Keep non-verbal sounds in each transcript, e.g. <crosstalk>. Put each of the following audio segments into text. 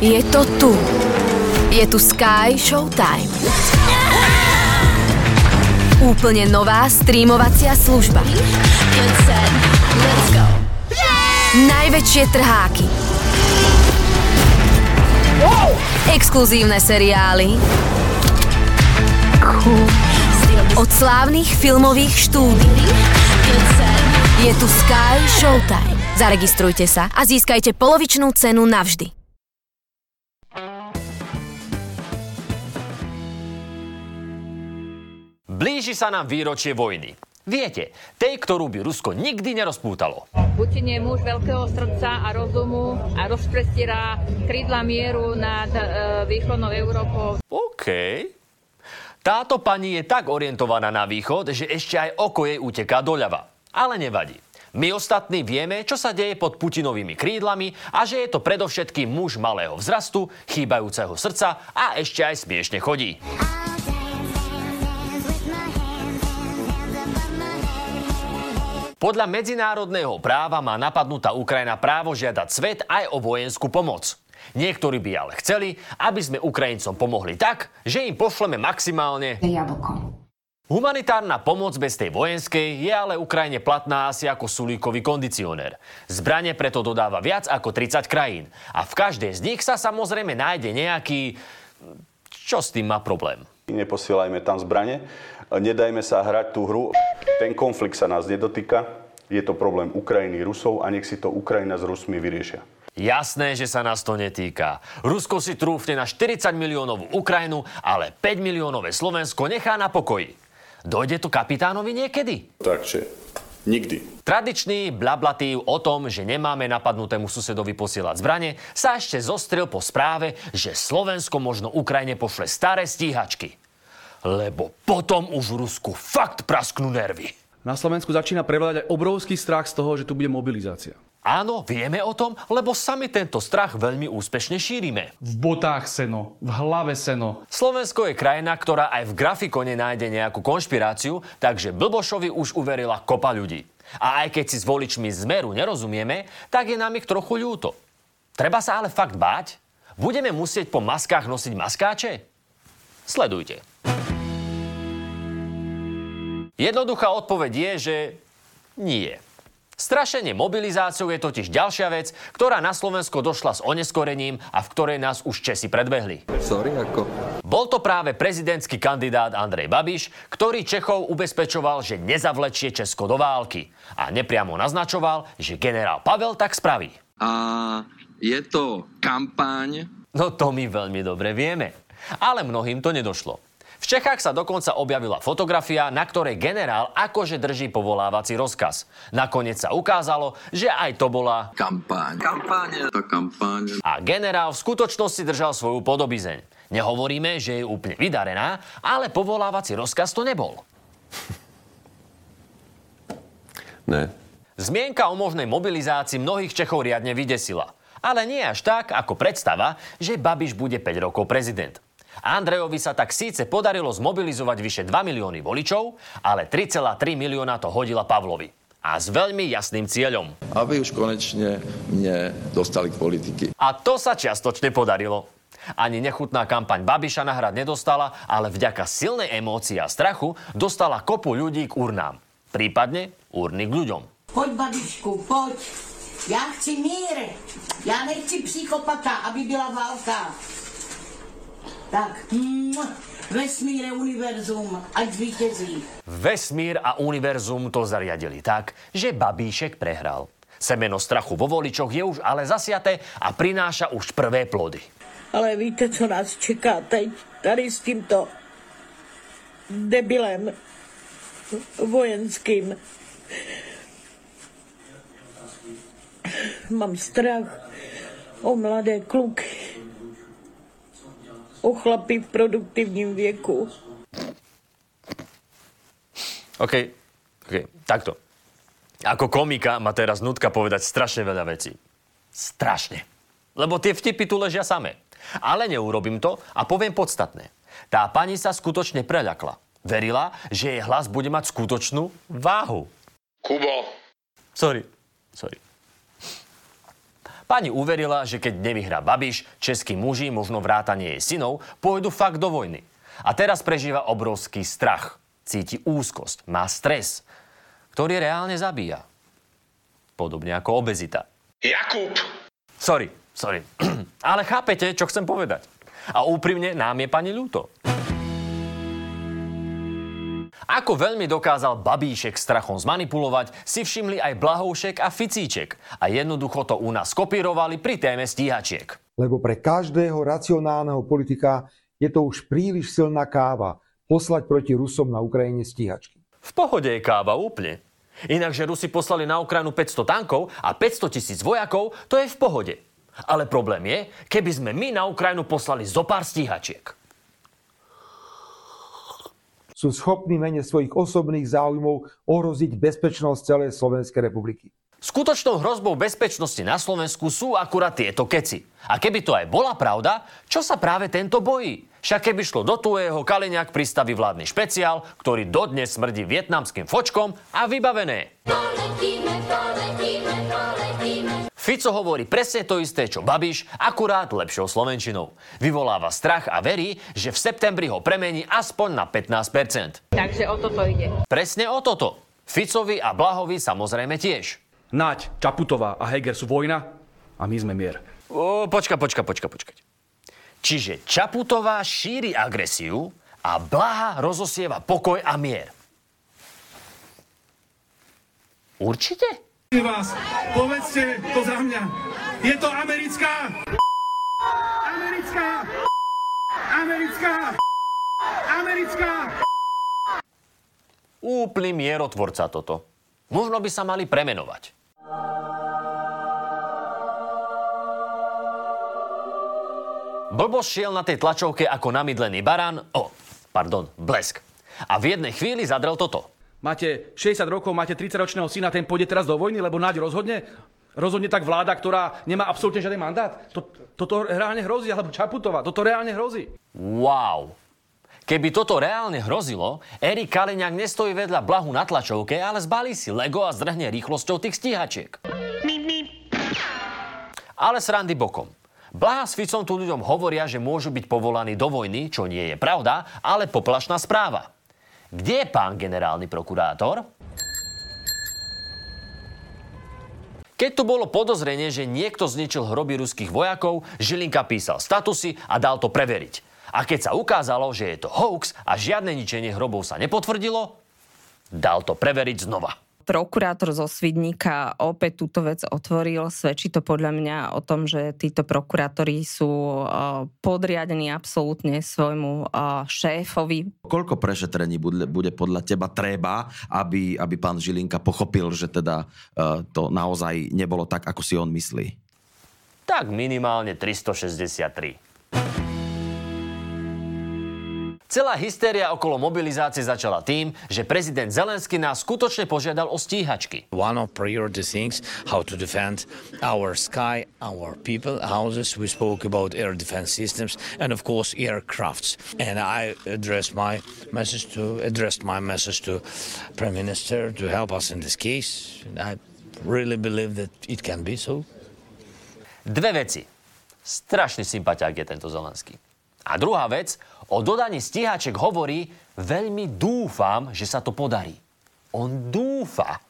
Je to tu. Je tu Sky Showtime. Úplne nová streamovacia služba. Najväčšie trháky. Exkluzívne seriály. Od slávnych filmových štúdií. Je tu Sky Showtime. Zaregistrujte sa a získajte polovičnú cenu navždy. Blíži sa nám výročie vojny. Viete, tej, ktorú by Rusko nikdy nerozpútalo. Putin je muž veľkého srdca a rozumu a rozprestierá krídla mieru nad e, východnou Európou. OK. Táto pani je tak orientovaná na východ, že ešte aj oko jej uteká doľava. Ale nevadí. My ostatní vieme, čo sa deje pod Putinovými krídlami a že je to predovšetkým muž malého vzrastu, chýbajúceho srdca a ešte aj smiešne chodí. Podľa medzinárodného práva má napadnutá Ukrajina právo žiadať svet aj o vojenskú pomoc. Niektorí by ale chceli, aby sme Ukrajincom pomohli tak, že im pošleme maximálne Jablko. Humanitárna pomoc bez tej vojenskej je ale Ukrajine platná asi ako sulíkový kondicionér. Zbranie preto dodáva viac ako 30 krajín. A v každej z nich sa samozrejme nájde nejaký... Čo s tým má problém? Neposielajme tam zbranie, nedajme sa hrať tú hru. Ten konflikt sa nás nedotýka, je to problém Ukrajiny, Rusov a nech si to Ukrajina s Rusmi vyriešia. Jasné, že sa nás to netýka. Rusko si trúfne na 40 miliónovú Ukrajinu, ale 5 miliónové Slovensko nechá na pokoji. Dojde to kapitánovi niekedy? Takže nikdy. Tradičný blablatív o tom, že nemáme napadnutému susedovi posielať zbranie, sa ešte zostrel po správe, že Slovensko možno Ukrajine pošle staré stíhačky. Lebo potom už v Rusku fakt prasknú nervy. Na Slovensku začína prevládať obrovský strach z toho, že tu bude mobilizácia. Áno, vieme o tom, lebo sami tento strach veľmi úspešne šírime. V botách seno, v hlave seno. Slovensko je krajina, ktorá aj v grafikone nájde nejakú konšpiráciu, takže Blbošovi už uverila kopa ľudí. A aj keď si s voličmi zmeru nerozumieme, tak je nám ich trochu ľúto. Treba sa ale fakt báť? Budeme musieť po maskách nosiť maskáče? Sledujte. Jednoduchá odpoveď je, že nie. Strašenie mobilizáciou je totiž ďalšia vec, ktorá na Slovensko došla s oneskorením a v ktorej nás už Česi predbehli. Sorry, ako? Bol to práve prezidentský kandidát Andrej Babiš, ktorý Čechov ubezpečoval, že nezavlečie Česko do války a nepriamo naznačoval, že generál Pavel tak spraví. A je to kampaň? No to my veľmi dobre vieme. Ale mnohým to nedošlo. V Čechách sa dokonca objavila fotografia, na ktorej generál akože drží povolávací rozkaz. Nakoniec sa ukázalo, že aj to bola... Kampaň je to kampaň. A generál v skutočnosti držal svoju podobizeň. Nehovoríme, že je úplne vydarená, ale povolávací rozkaz to nebol. <laughs> Ne. Zmienka o možnej mobilizácii mnohých Čechov riadne vydesila. Ale nie až tak, ako predstava, že Babiš bude 5 rokov prezident. Andrejovi sa tak síce podarilo zmobilizovať vyše 2 milióny voličov, ale 3,3 milióna to hodila Pavlovi. A s veľmi jasným cieľom. Aby už konečne mne dostali k politiky. A to sa čiastočne podarilo. Ani nechutná kampaň Babiša na hrad nedostala, ale vďaka silnej emócii a strachu dostala kopu ľudí k urnám. Prípadne urny k ľuďom. Pojď, babičku, pojď. Já chci mír. Já nechci psychopata, aby byla válka. Tak, vesmíre, univerzum, ať zvítězí. Vesmír a univerzum to zariadili tak, že Babíšek prehral. Semeno strachu vo voličoch je už ale zasiaté a prináša už prvé plody. Ale víte, co nás čeká teď? Tady s tímto debilem vojenským. Mám strach o mladé kluky. O chlapy v produktivním věku. OK, OK, takto. Ako komika ma teraz nutka povedať strašne veľa vecí. Strašne. Lebo tie vtipy tu ležia samé. Ale neurobím to a poviem podstatné. Tá pani sa skutočne preľakla. Verila, že jej hlas bude mať skutočnú váhu. Kubo, Sorry, sorry. Pani uverila, že keď nevyhrá Babiš, českí muži, možno vrátanie jej synov, pôjdu fakt do vojny. A teraz prežíva obrovský strach. Cíti úzkosť, má stres, ktorý reálne zabíja. Podobne ako obezita. Jakub! Sorry, sorry. <clears throat> Ale chápete, čo chcem povedať. A úprimne nám je pani ľúto. Ako veľmi dokázal Babíšek strachom zmanipulovať, si všimli aj Blahoušek a Ficíček. A jednoducho to u nás kopírovali pri téme stíhačiek. Lebo pre každého racionálneho politika je to už príliš silná káva poslať proti Rusom na Ukrajine stíhačky. V pohode je káva úplne. Inakže Rusi poslali na Ukrajinu 500 tankov a 500 tisíc vojakov, to je v pohode. Ale problém je, keby sme my na Ukrajinu poslali zo pár stíhačiek sú schopní mene svojich osobných záujmov ohroziť bezpečnosť celej Slovenskej republiky. Skutočnou hrozbou bezpečnosti na Slovensku sú akurát tieto keci. A keby to aj bola pravda, čo sa práve tento bojí? Však keby šlo do tuého, Kaliňák pristaví vládny špeciál, ktorý dodnes smrdí vietnamským fočkom a vybavené. Poletíme, poletíme, poletíme. Fico hovorí presne to isté, čo Babiš, akurát lepšou slovenčinou. Vyvoláva strach a verí, že v septembri ho premení aspoň na 15%. Takže o toto ide. Presne o toto. Ficovi a Blahovi samozrejme tiež. Naď, Čaputová a Heger sú vojna a my sme mier. O, počka, počka, počka, počkať. Čiže Čaputová šíri agresiu a Blaha rozosieva pokoj a mier. Určite? Vás, povedzte to za mňa. Je to americká... Americká... Americká... Americká... Úplný mierotvorca toto. Možno by sa mali premenovať. Blbo šiel na tej tlačovke ako namydlený barán, o, pardon, blesk. A v jednej chvíli zadrel toto máte 60 rokov, máte 30-ročného syna, ten pôjde teraz do vojny, lebo Naď rozhodne? Rozhodne tak vláda, ktorá nemá absolútne žiadny mandát? Toto reálne hrozí, alebo Čaputová, toto reálne hrozí. Wow. Keby toto reálne hrozilo, Erik Kaliňák nestojí vedľa blahu na tlačovke, ale zbalí si Lego a zdrhne rýchlosťou tých stíhačiek. Ale srandy bokom. Blaha s Ficom tu ľuďom hovoria, že môžu byť povolaní do vojny, čo nie je pravda, ale poplašná správa. Kde je pán generálny prokurátor? Keď tu bolo podozrenie, že niekto zničil hroby ruských vojakov, Žilinka písal statusy a dal to preveriť. A keď sa ukázalo, že je to hoax a žiadne ničenie hrobov sa nepotvrdilo, dal to preveriť znova prokurátor zo Svidníka opäť túto vec otvoril. Svedčí to podľa mňa o tom, že títo prokurátori sú podriadení absolútne svojmu šéfovi. Koľko prešetrení bude, podľa teba treba, aby, aby pán Žilinka pochopil, že teda to naozaj nebolo tak, ako si on myslí? Tak minimálne 363. Celá hystéria okolo mobilizácie začala tým, že prezident Zelensky nás skutočne požiadal o stíhačky. One of priority things how to defend our sky, our people, houses. We spoke about air defense systems and of course aircrafts. And I addressed my message to addressed my message to Prime Minister to help us in this case. I really believe that it can be so. Dve veci. Strašný sympatiák je tento Zelenský. A druhá vec, o dodaní stíhaček hovorí, veľmi dúfam, že sa to podarí. On dúfa.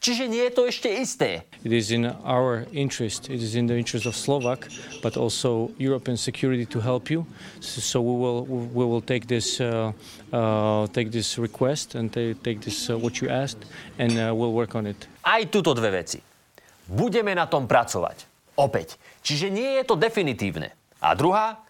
Čiže nie je to ešte isté. It is in our interest, it is in the interest of Slovak, but also European security to help you. So we will we will take this uh, uh, take this request and take this uh, what you asked and uh, we'll work on it. Aj tuto dve veci. Budeme na tom pracovať. Opäť. Čiže nie je to definitívne. A druhá,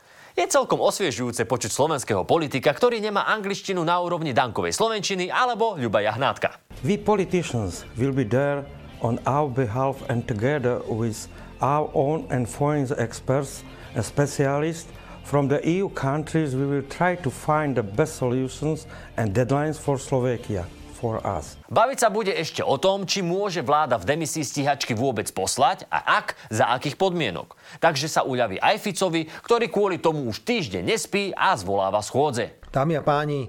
je celkom osviežujúce počuť slovenského politika, ktorý nemá angličtinu na úrovni Dankovej Slovenčiny alebo Ľuba Jahnátka. We politicians will be there on our behalf and together with our own and foreign experts and specialists from the EU countries we will try to find the best solutions and deadlines for Slovakia for us. Baviť sa bude ešte o tom, či môže vláda v demisii stíhačky vôbec poslať a ak, za akých podmienok. Takže sa uľaví aj Ficovi, ktorý kvôli tomu už týždeň nespí a zvoláva schôdze. Dámy a páni,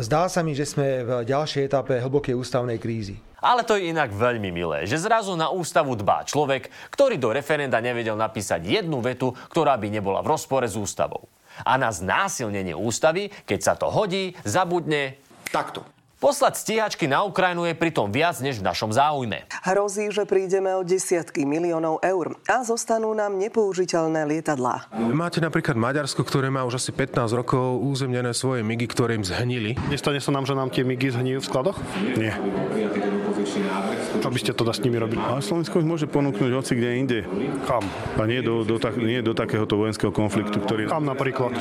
zdá sa mi, že sme v ďalšej etape hlbokej ústavnej krízy. Ale to je inak veľmi milé, že zrazu na ústavu dbá človek, ktorý do referenda nevedel napísať jednu vetu, ktorá by nebola v rozpore s ústavou. A na znásilnenie ústavy, keď sa to hodí, zabudne takto. Poslať stíhačky na Ukrajinu je pritom viac než v našom záujme. Hrozí, že prídeme o desiatky miliónov eur a zostanú nám nepoužiteľné lietadlá. Máte napríklad Maďarsko, ktoré má už asi 15 rokov územnené svoje migy, ktoré im zhnili. Nestane sa nám, že nám tie migy zhnijú v skladoch? Nie. Čo by ste teda s nimi robili? A Slovensko ich môže ponúknuť hoci kde inde. Kam? A nie do, do, tak, nie do takéhoto vojenského konfliktu, ktorý... Kam napríklad?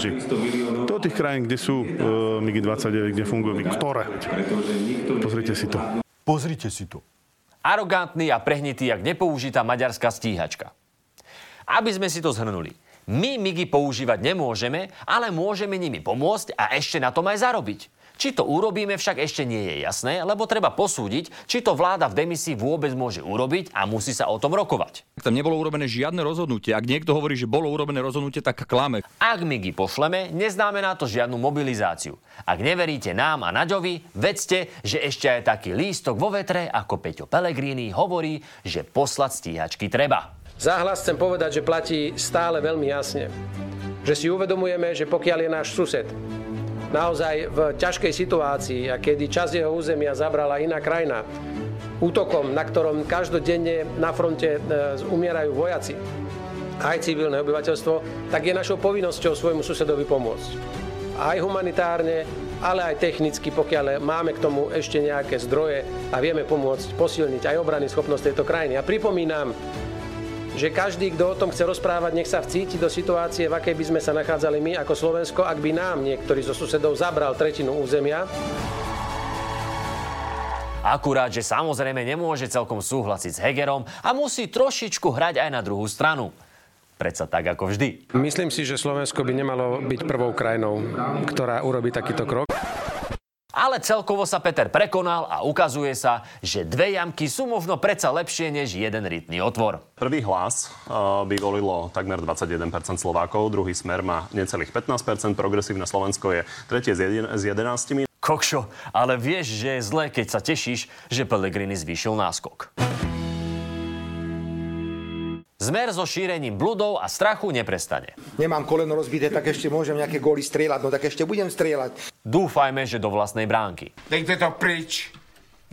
Do tých krajín, kde sú uh, MIGI 29, kde fungujú MIGI. Ktoré? Pozrite si to. Pozrite si to. Arogantný a prehnitý, jak nepoužitá maďarská stíhačka. Aby sme si to zhrnuli. My MIGI používať nemôžeme, ale môžeme nimi pomôcť a ešte na tom aj zarobiť. Či to urobíme však ešte nie je jasné, lebo treba posúdiť, či to vláda v demisii vôbec môže urobiť a musí sa o tom rokovať. Tam nebolo urobené žiadne rozhodnutie. Ak niekto hovorí, že bolo urobené rozhodnutie, tak klame. Ak MIGI pošleme, neznamená to žiadnu mobilizáciu. Ak neveríte nám a Naďovi, vedzte, že ešte aj taký lístok vo vetre, ako Peťo Pellegrini hovorí, že poslať stíhačky treba. Záhlas chcem povedať, že platí stále veľmi jasne. Že si uvedomujeme, že pokiaľ je náš sused naozaj v ťažkej situácii a kedy čas jeho územia zabrala iná krajina, útokom, na ktorom každodenne na fronte e, umierajú vojaci, aj civilné obyvateľstvo, tak je našou povinnosťou svojmu susedovi pomôcť. Aj humanitárne, ale aj technicky, pokiaľ máme k tomu ešte nejaké zdroje a vieme pomôcť posilniť aj obrany schopnosť tejto krajiny. A pripomínam, že každý, kto o tom chce rozprávať, nech sa vcíti do situácie, v akej by sme sa nachádzali my ako Slovensko, ak by nám niektorý zo susedov zabral tretinu územia. Akurát, že samozrejme nemôže celkom súhlasiť s Hegerom a musí trošičku hrať aj na druhú stranu. Predsa tak ako vždy. Myslím si, že Slovensko by nemalo byť prvou krajinou, ktorá urobí takýto krok. Ale celkovo sa Peter prekonal a ukazuje sa, že dve jamky sú možno predsa lepšie než jeden rytný otvor. Prvý hlas uh, by volilo takmer 21% Slovákov, druhý smer má necelých 15%, progresívne Slovensko je tretie s 11%. Kokšo, ale vieš, že je zlé, keď sa tešíš, že Pellegrini zvýšil náskok. Zmer so šírením bludov a strachu neprestane. Nemám koleno rozbité, tak ešte môžem nejaké góly strieľať, no tak ešte budem strieľať. Dúfajme, že do vlastnej bránky. Dejte to pryč,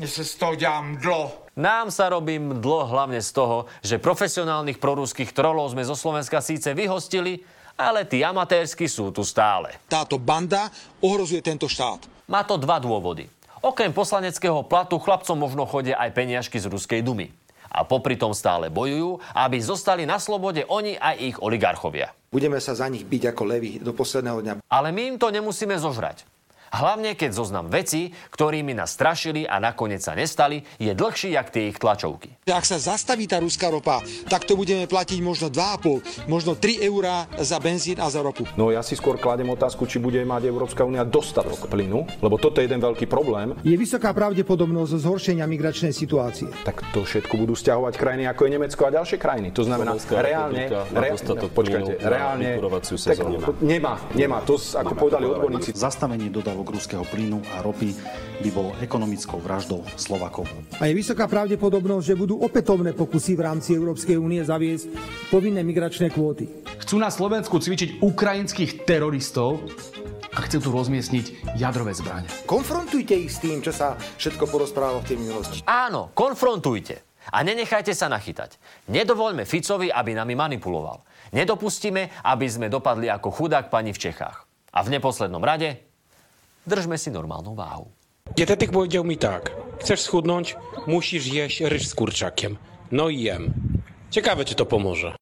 mne sa z toho dělám dlo. Nám sa robím dlo hlavne z toho, že profesionálnych proruských trolov sme zo Slovenska síce vyhostili, ale tí amatérsky sú tu stále. Táto banda ohrozuje tento štát. Má to dva dôvody. Okrem poslaneckého platu chlapcom možno chodia aj peniažky z Ruskej dumy a popri tom stále bojujú, aby zostali na slobode oni aj ich oligarchovia. Budeme sa za nich byť ako levy do posledného dňa. Ale my im to nemusíme zožrať. Hlavne keď zoznam veci, ktorými nás strašili a nakoniec sa nestali, je dlhší jak tie ich tlačovky. Ak sa zastaví tá ruská ropa, tak to budeme platiť možno 2,5, možno 3 eurá za benzín a za ropu. No ja si skôr kladem otázku, či bude mať Európska únia dostatok plynu, lebo toto je jeden veľký problém. Je vysoká pravdepodobnosť zhoršenia migračnej situácie. Tak to všetko budú stiahovať krajiny ako je Nemecko a ďalšie krajiny. To znamená, reálne, re, počkajte, reálne, tak, nemá, nemá. To ako povedali odborníci. Zastavenie dodávok ruského plynu a ropy by bolo ekonomickou vraždou Slovakov. A je vysoká pravdepodobnosť, že budú opätovné pokusy v rámci Európskej únie zaviesť povinné migračné kvóty. Chcú na Slovensku cvičiť ukrajinských teroristov a chcú tu rozmiestniť jadrové zbranie. Konfrontujte ich s tým, čo sa všetko porozprávalo v tej minulosti. Áno, konfrontujte. A nenechajte sa nachytať. Nedovoľme Ficovi, aby nami manipuloval. Nedopustíme, aby sme dopadli ako chudák pani v Čechách. A v neposlednom rade držme si normálną váhu. Dietetyk powiedział mi tak, chcesz schudnąć, musisz jeść ryż z kurczakiem. No i jem. Ciekawe, czy to pomoże.